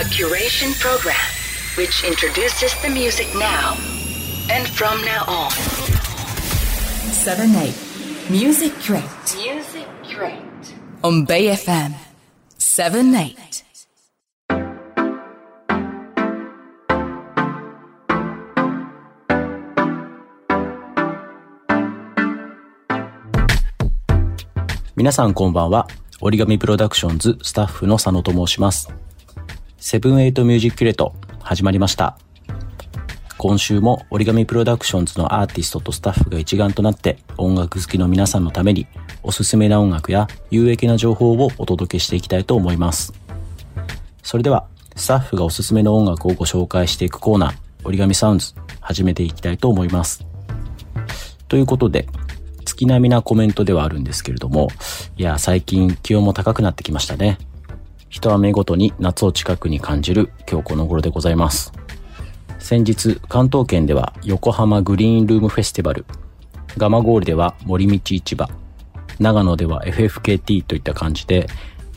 A curation program which introduces the music now and from now on. 7 8 Music Crate Music Crate. on Bay FM 7 8. 皆さんこんばんは。折り紙プロダクションズスタッフの佐野と申します。セブンエイトミュージキュレート始まりました。今週も折り紙プロダクションズのアーティストとスタッフが一丸となって音楽好きの皆さんのためにおすすめな音楽や有益な情報をお届けしていきたいと思います。それでは、スタッフがおすすめの音楽をご紹介していくコーナー、折り紙サウンズ、始めていきたいと思います。ということで、月並みなコメントではあるんですけれども、いや、最近気温も高くなってきましたね。一雨ごとに夏を近くに感じる今日この頃でございます。先日、関東圏では横浜グリーンルームフェスティバル、ガマゴールでは森道市場、長野では FFKT といった感じで、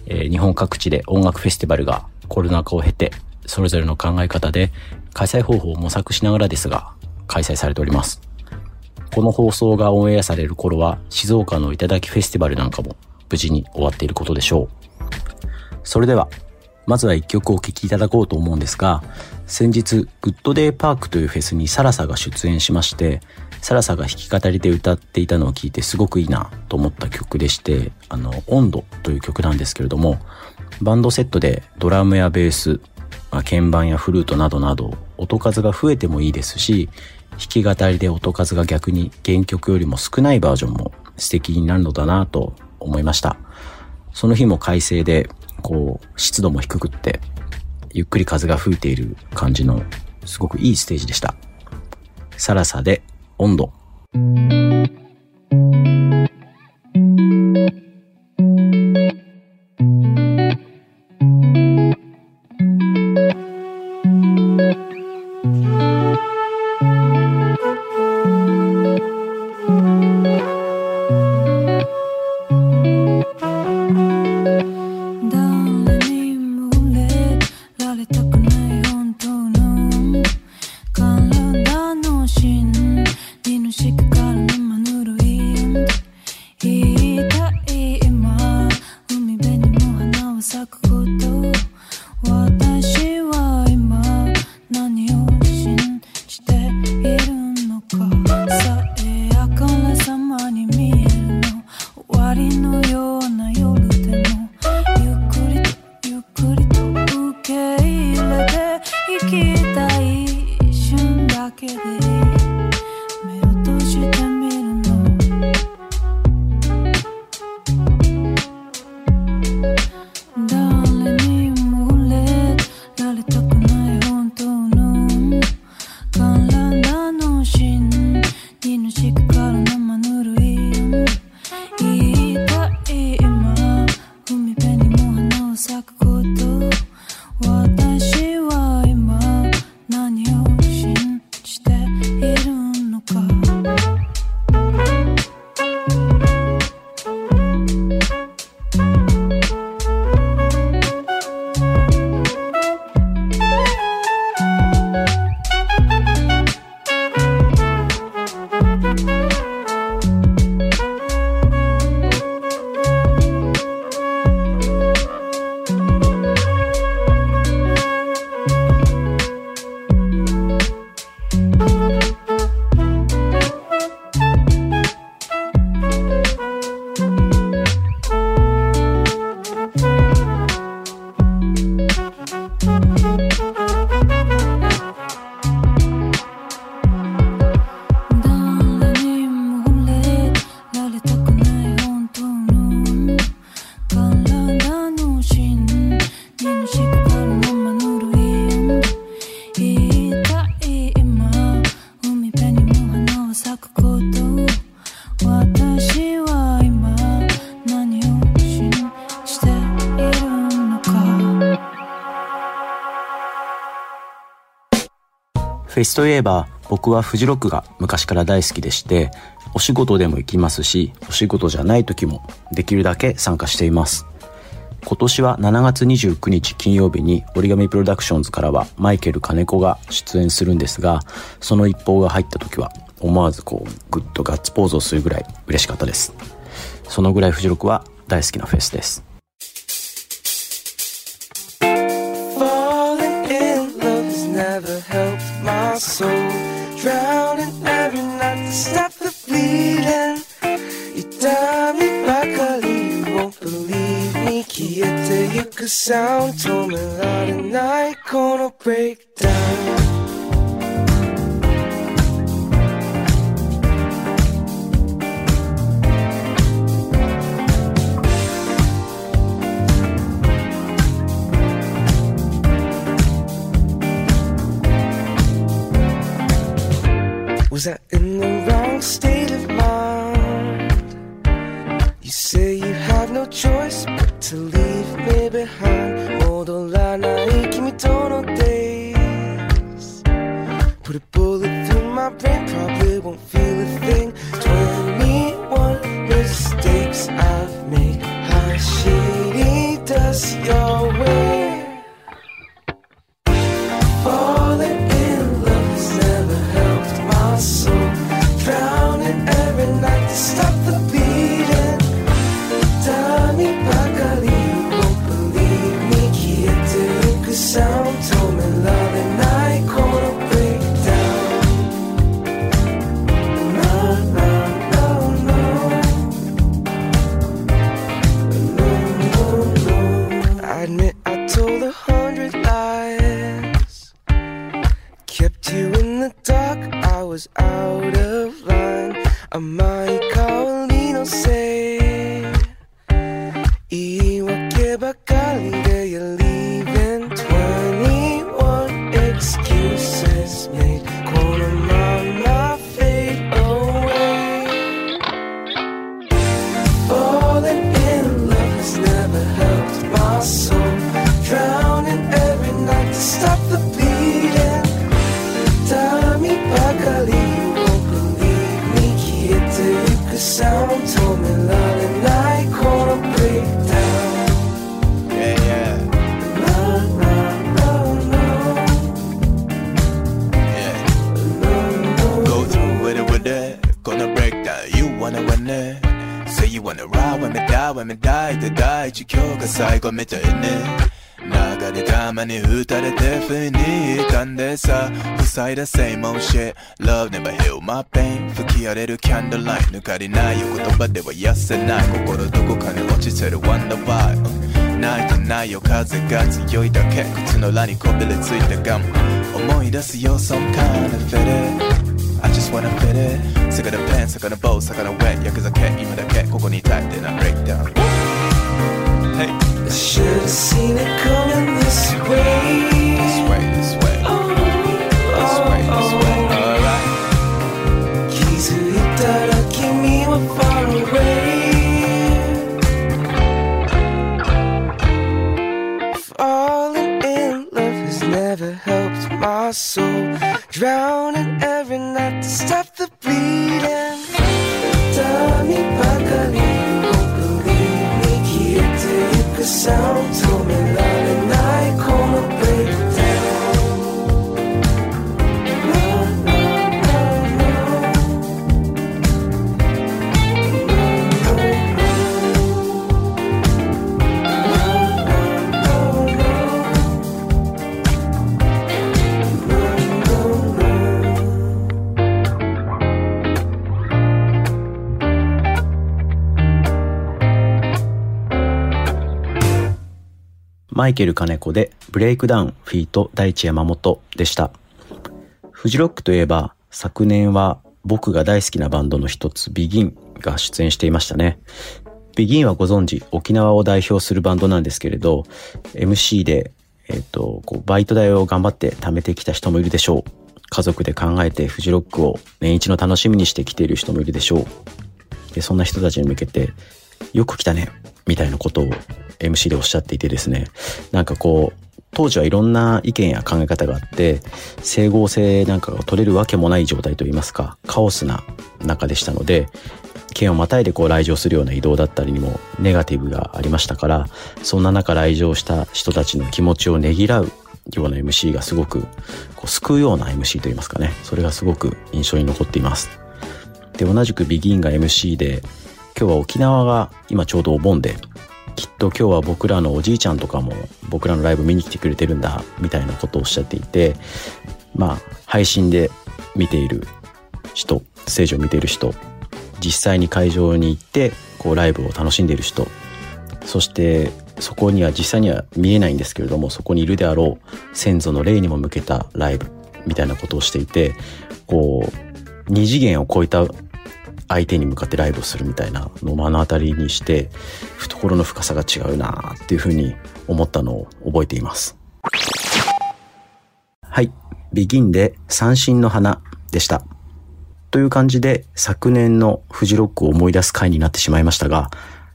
えー日本各地で音楽フェスティバルがコロナ禍を経て、それぞれの考え方で開催方法を模索しながらですが、開催されております。この放送がオンエアされる頃は、静岡の頂フェスティバルなんかも無事に終わっていることでしょう。それでは、まずは一曲お聴きいただこうと思うんですが、先日、グッドデイパークというフェスにサラサが出演しまして、サラサが弾き語りで歌っていたのを聞いてすごくいいなと思った曲でして、あの、温度という曲なんですけれども、バンドセットでドラムやベース、まあ、鍵盤やフルートなどなど音数が増えてもいいですし弾き語りで音数が逆に原曲よりも少ないバージョンも素敵になるのだなと思いました。その日も快晴でこう湿度も低くってゆっくり風が吹いている感じのすごくいいステージでした。サラサで温度。フェスといえば僕はフジロックが昔から大好きでしてお仕事でも行きますしお仕事じゃない時もできるだけ参加しています今年は7月29日金曜日に折り紙プロダクションズからはマイケル金子が出演するんですが、その一報が入った時は思わずこうグッとガッツポーズをするぐらい嬉しかったです。そのぐらいフジロックは大好きなフェスです。My soul. Drowning every night to stop the bleeding. You tell me back, you won't believe me. 消えてゆくサウンド止めら Was I in the wrong state of mind? You say you have no choice but to leave me behind. 戻らない君との days. Put a bullet through my brain, 流れ玉に打たれて不意にいたんでさ。塞いだ same old shit Love never heal my pain 吹き荒れるキャンドルライン抜かりないよ言葉では痩せない。心どこかに落ちてる Wonder Why 泣いてないよ風が強いだけ。靴の裏にこびりついたガム。思い出すよ some kind of fit it I just wanna fit it セカのペン、セカのボー、セカのウェットヤクザ系今だけ。ここに立ってな breakdown never helped my soul. Drowning every night to stop マイケル金子で Breakdown feat. Daichi Yamamoto でした。フジロックといえば昨年は僕が大好きなバンドの一つビギンが出演していましたね。ビギンはご存知沖縄を代表するバンドなんですけれど MC でえっ、と、こうバイト代を頑張って貯めてきた人もいるでしょう。家族で考えてフジロックを年一の楽しみにしてきている人もいるでしょう。で、そんな人たちに向けて、よく来たね、みたいなことを MC でおっしゃっていてですね、なんかこう、当時はいろんな意見や考え方があって、整合性なんかが取れるわけもない状態といいますか、カオスな中でしたので、県をまたいでこう来場するような移動だったりにもネガティブがありましたからそんな中来場した人たちの気持ちをねぎらうような MC がすごくこう救うような MC といいますかねそれがすごく印象に残っています。で同じくビギンが MC で今日は沖縄が今ちょうどお盆できっと今日は僕らのおじいちゃんとかも僕らのライブ見に来てくれてるんだみたいなことをおっしゃっていてまあ配信で見ている人ステージを見ている人実際に会場に行ってこうライブを楽しんでいる人そしてそこには実際には見えないんですけれどもそこにいるであろう先祖の霊にも向けたライブみたいなことをしていてこう二次元を超えた相手に向かってライブをするみたいなのを目の当たりにして懐の深さが違うなっていうふうに思ったのを覚えています。はい。ビギンで三振の花でした。という感じで昨年のフジロックを思い出す回になってしまいましたが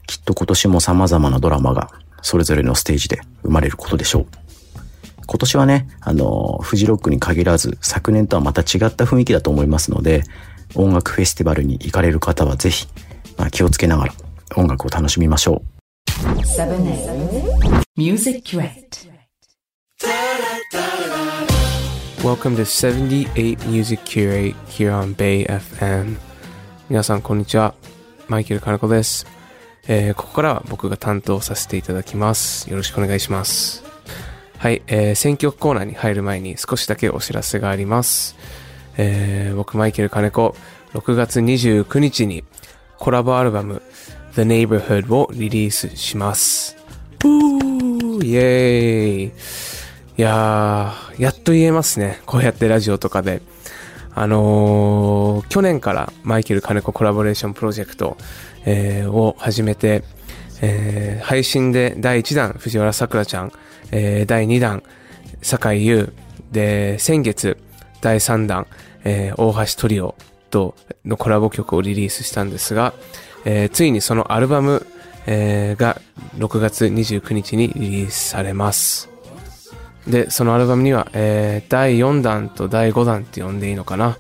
きっと今年も様々なドラマがそれぞれのステージで生まれることでしょう。今年はね、あの、フジロックに限らず、昨年とはまた違った雰囲気だと思いますので、音楽フェスティバルに行かれる方はぜひ、まあ、気をつけながら音楽を楽しみましょう。7 8 Music Crate. Welcome to 78 Music Curate here on Bay FM 皆さんこんにちは。マイケル金子です、えーここからは僕が担当させていただきます。よろしくお願いします。はい、えー選曲コーナーに入る前に少しだけお知らせがあります、えー僕マイケル金子6月29日にコラボアルバム The Neighborhood をリリースしますふーイエーイいやー、やっと言えますね。こうやってラジオとかで。あのー去年からマイケル金子コラボレーションプロジェクト、えーを始めて、えー配信で第1弾、藤原さくらちゃん、えー第2弾、坂井優、で、先月、第3弾、えー大橋トリオとのコラボ曲をリリースしたんですが、えーついにそのアルバム、えーが6月29日にリリースされます。で、そのアルバムには、えー第4弾と第5弾って呼んでいいのかな。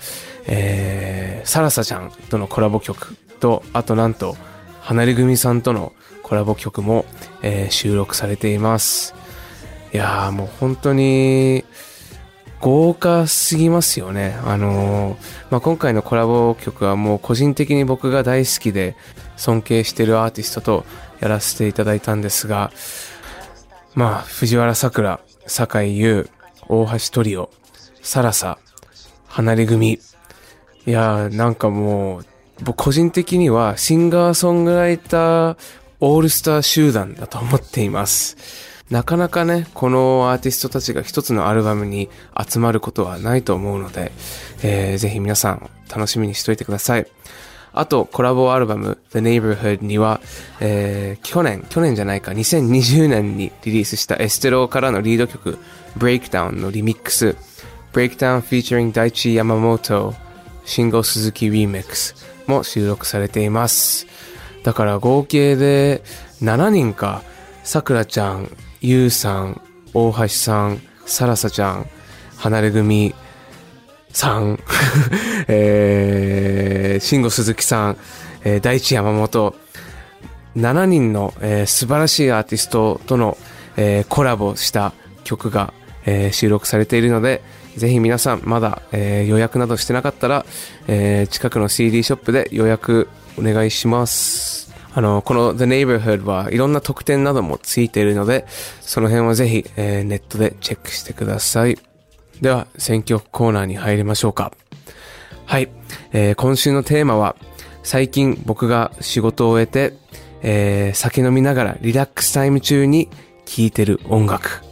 えー、サラサちゃんとのコラボ曲と、あとなんと、花り組さんとのコラボ曲も、えー収録されています。いやーもう本当に、豪華すぎますよね。あのーまあ、今回のコラボ曲はもう個人的に僕が大好きで尊敬してるアーティストとやらせていただいたんですが、まあ、藤原さくら、坂井優、大橋トリオ、サラサ、離れ組。いやー、なんかもう、僕個人的にはシンガーソングライターオールスター集団だと思っています。なかなかね、このアーティストたちが一つのアルバムに集まることはないと思うので、えーぜひ皆さん楽しみにしといてください。あと、コラボアルバム The Neighborhood には、えー去年、去年じゃないか、2020年にリリースしたエステローからのリード曲 Breakdown のリミックス Breakdown featuring 大地山本信号鈴木 Remix も収録されています。だから合計で7人か、さくらちゃん、ゆうさん、大橋さん、さらさちゃん、離れ組さん、えー、慎吾鈴木さん、えー大地山本、7人の、えー素晴らしいアーティストとの、えーコラボした曲が、えー収録されているので、ぜひ皆さんまだ、えー予約などしてなかったら、えー近くの CD ショップで予約お願いします。あの、この The Neighborhood はいろんな特典などもついているので、その辺はぜひ、えーネットでチェックしてください。では、選曲コーナーに入りましょうか。はい。えー今週のテーマは、最近僕が仕事を終えて、えー酒飲みながらリラックスタイム中に聴いてる音楽。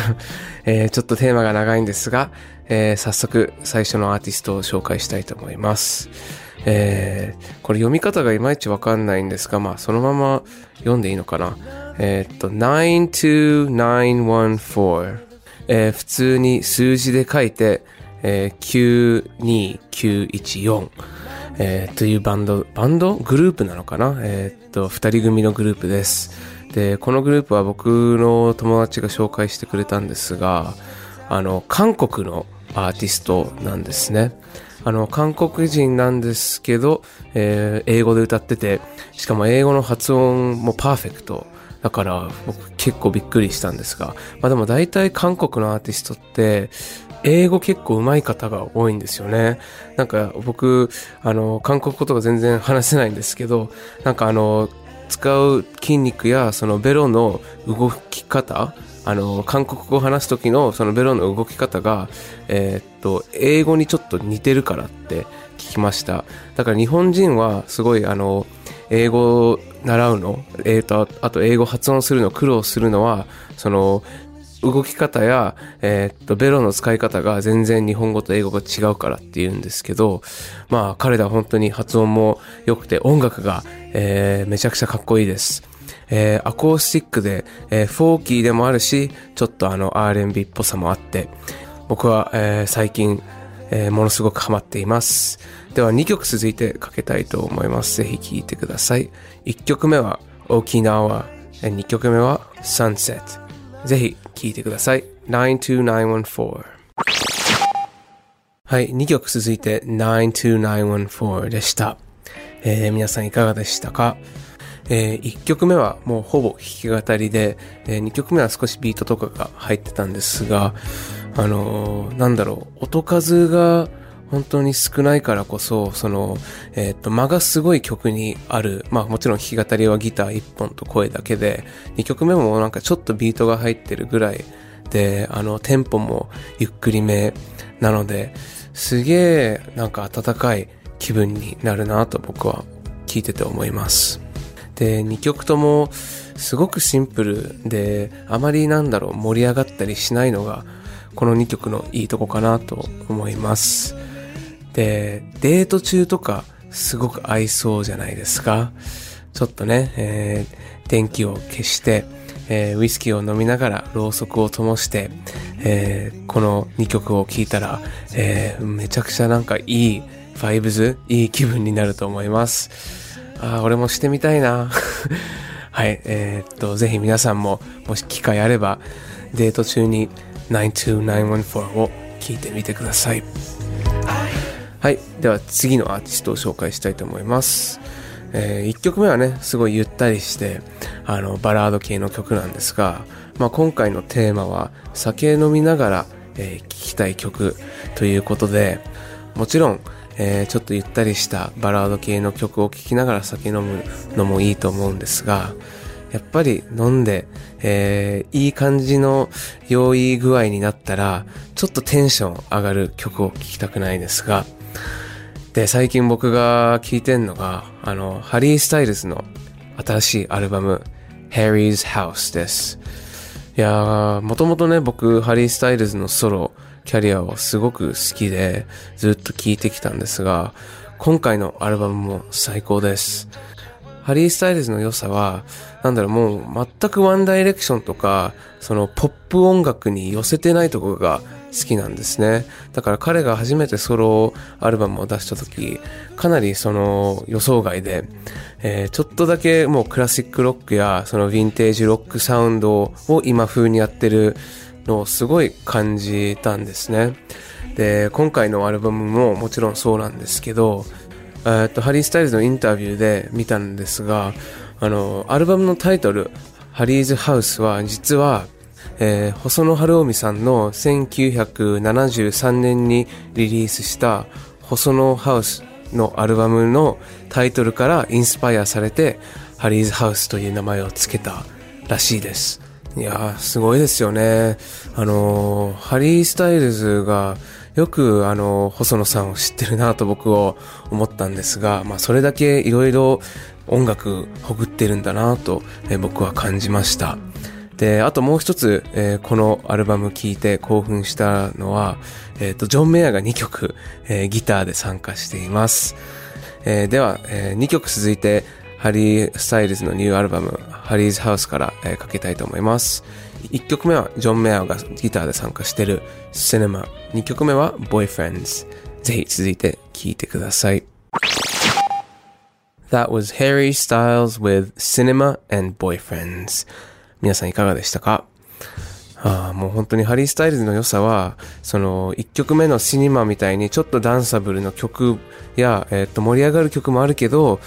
えーちょっとテーマが長いんですが、えー早速最初のアーティストを紹介したいと思います。えーこれ読み方がいまいちわかんないんですが、まあそのまま読んでいいのかな。えーっと、92914。えー普通に数字で書いて、えー92914、えーというバンド、バンドグループなのかなえーっと、二人組のグループです。で、このグループは僕の友達が紹介してくれたんですが、あの、韓国のアーティストなんですね。あの、韓国人なんですけど、えー英語で歌ってて、しかも英語の発音もパーフェクト。だから僕結構びっくりしたんですが、まあでも大体韓国のアーティストって、英語結構上手い方が多いんですよね。なんか僕、あの、韓国語とか全然話せないんですけど、なんかあの、使う筋肉やそのベロの動き方、あの、韓国語を話す時のそのベロの動き方が、えーっと、英語にちょっと似てるからって聞きました。だから日本人はすごいあの、英語を習うの、えーっと、あと英語発音するの苦労するのは、その、動き方や、えーっと、ベロの使い方が全然日本語と英語が違うからって言うんですけど、まあ彼らは本当に発音も良くて音楽が、えーめちゃくちゃかっこいいです。えーアコースティックで、えーフォーキーでもあるし、ちょっとあの R&B っぽさもあって、僕は、えー最近、えーものすごくハマっています。では2曲続いてかけたいと思います。ぜひ聴いてください。1曲目は沖縄、2曲目は Sunset。ぜひ聴いてください。92914はい、2曲続いて92914でした。えー皆さんいかがでしたか？え1曲目はもうほぼ弾き語りで、え2曲目は少しビートとかが入ってたんですが、あのーなんだろう、音数が本当に少ないからこそ、その、えっ、と、間がすごい曲にある。まあもちろん弾き語りはギター1本と声だけで、2曲目もなんかちょっとビートが入ってるぐらいで、あの、テンポもゆっくりめなので、すげえなんか温かい気分になるなと僕は聞いてて思います。で、2曲ともすごくシンプルで、あまりなんだろう、盛り上がったりしないのが、この2曲のいいとこかなと思います。で、デート中とかすごく合いそうじゃないですか。ちょっとね、えー電気を消して、えーウイスキーを飲みながらろうそくを灯して、えーこの2曲を聴いたら、えーめちゃくちゃなんかいいバイブズ、いい気分になると思います。ああ、俺もしてみたいな。はい、えーっと、ぜひ皆さんも、もし機会あれば、デート中に92914を聞いてみてください。はい。では次のアーティストを紹介したいと思います。え1曲目はね、すごいゆったりして、あの、バラード系の曲なんですが、まあ、今回のテーマは、酒飲みながら、えー聴きたい曲ということで、もちろん、えーちょっとゆったりしたバラード系の曲を聴きながら酒飲むのもいいと思うんですが、やっぱり飲んで、えーいい感じの酔い具合になったら、ちょっとテンション上がる曲を聴きたくないですが、で、最近僕が聴いてんのが、あの、ハリー・スタイルズの新しいアルバム、Harry's House です。いやー、もともとね、僕、ハリー・スタイルズのソロ、キャリアはすごく好きで、ずっと聴いてきたんですが、今回のアルバムも最高です。ハリー・スタイルズの良さは、なんだろう、もう全くワンダイレクションとか、そのポップ音楽に寄せてないところが好きなんですね。だから彼が初めてソロアルバムを出した時、かなりその予想外で、えーちょっとだけもうクラシックロックやそのヴィンテージロックサウンドを今風にやってるのをすごい感じたんですね。で、今回のアルバムももちろんそうなんですけど、えっと、ハリー・スタイルズのインタビューで見たんですが、あの、アルバムのタイトル、ハリーズ・ハウスは実は、えー細野晴臣さんの1973年にリリースした細野ハウスのアルバムのタイトルからインスパイアされて、ハリーズ・ハウスという名前を付けたらしいです。いやー、すごいですよね。あのハリー・スタイルズがよくあの、細野さんを知ってるなと僕は思ったんですが、まあそれだけいろいろ音楽ほぐってるんだなと、え僕は感じました。で、あともう一つ、えーこのアルバム聴いて興奮したのは、えっ、と、ジョン・メアが2曲、えーギターで参加しています。えでは、え2曲続いて、ハリー・スタイルズのニューアルバム、ハリーズ・ハウスから、えーかけたいと思います。1曲目はジョン・メアがギターで参加してる Cinema。2曲目は Boyfriends。ぜひ続いて聴いてください。That was Harry Styles with Cinema and Boyfriends. 皆さんいかがでしたか？ああ、もう本当にハリー・スタイルズの良さは、その、1曲目のシニマみたいにちょっとダンサブルの曲や、えっと、盛り上がる曲もあるけど、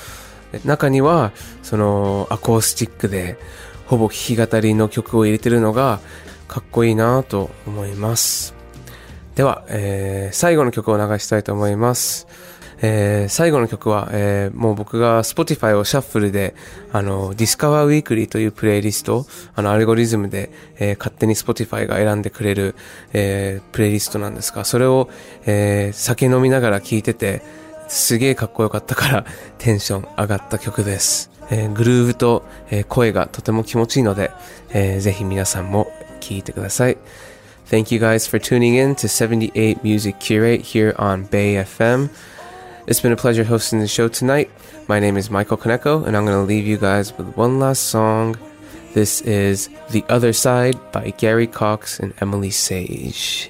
中には、その、アコースティックで、ほぼ弾き語りの曲を入れてるのが、かっこいいなと思います。では、えー最後の曲を流したいと思います。えー最後の曲は、えーもう僕が Spotify をシャッフルで、あの、Discover Weekly というプレイリスト、あの、アルゴリズムで、えー勝手に Spotify が選んでくれる、えープレイリストなんですが、それを、えー酒飲みながら聴いてて、すげえかっこよかったから、テンション上がった曲です。えーグルーヴと、えー声がとても気持ちいいので、えーぜひ皆さんも聴いてください。Thank you guys for tuning in to 78 Music Curate here on Bay FM. It's been a pleasure hosting the show tonight. My name is Michael Kaneko, and I'm going to leave you guys with one last song. This is The Other Side by Gary Cox and Emily Sage.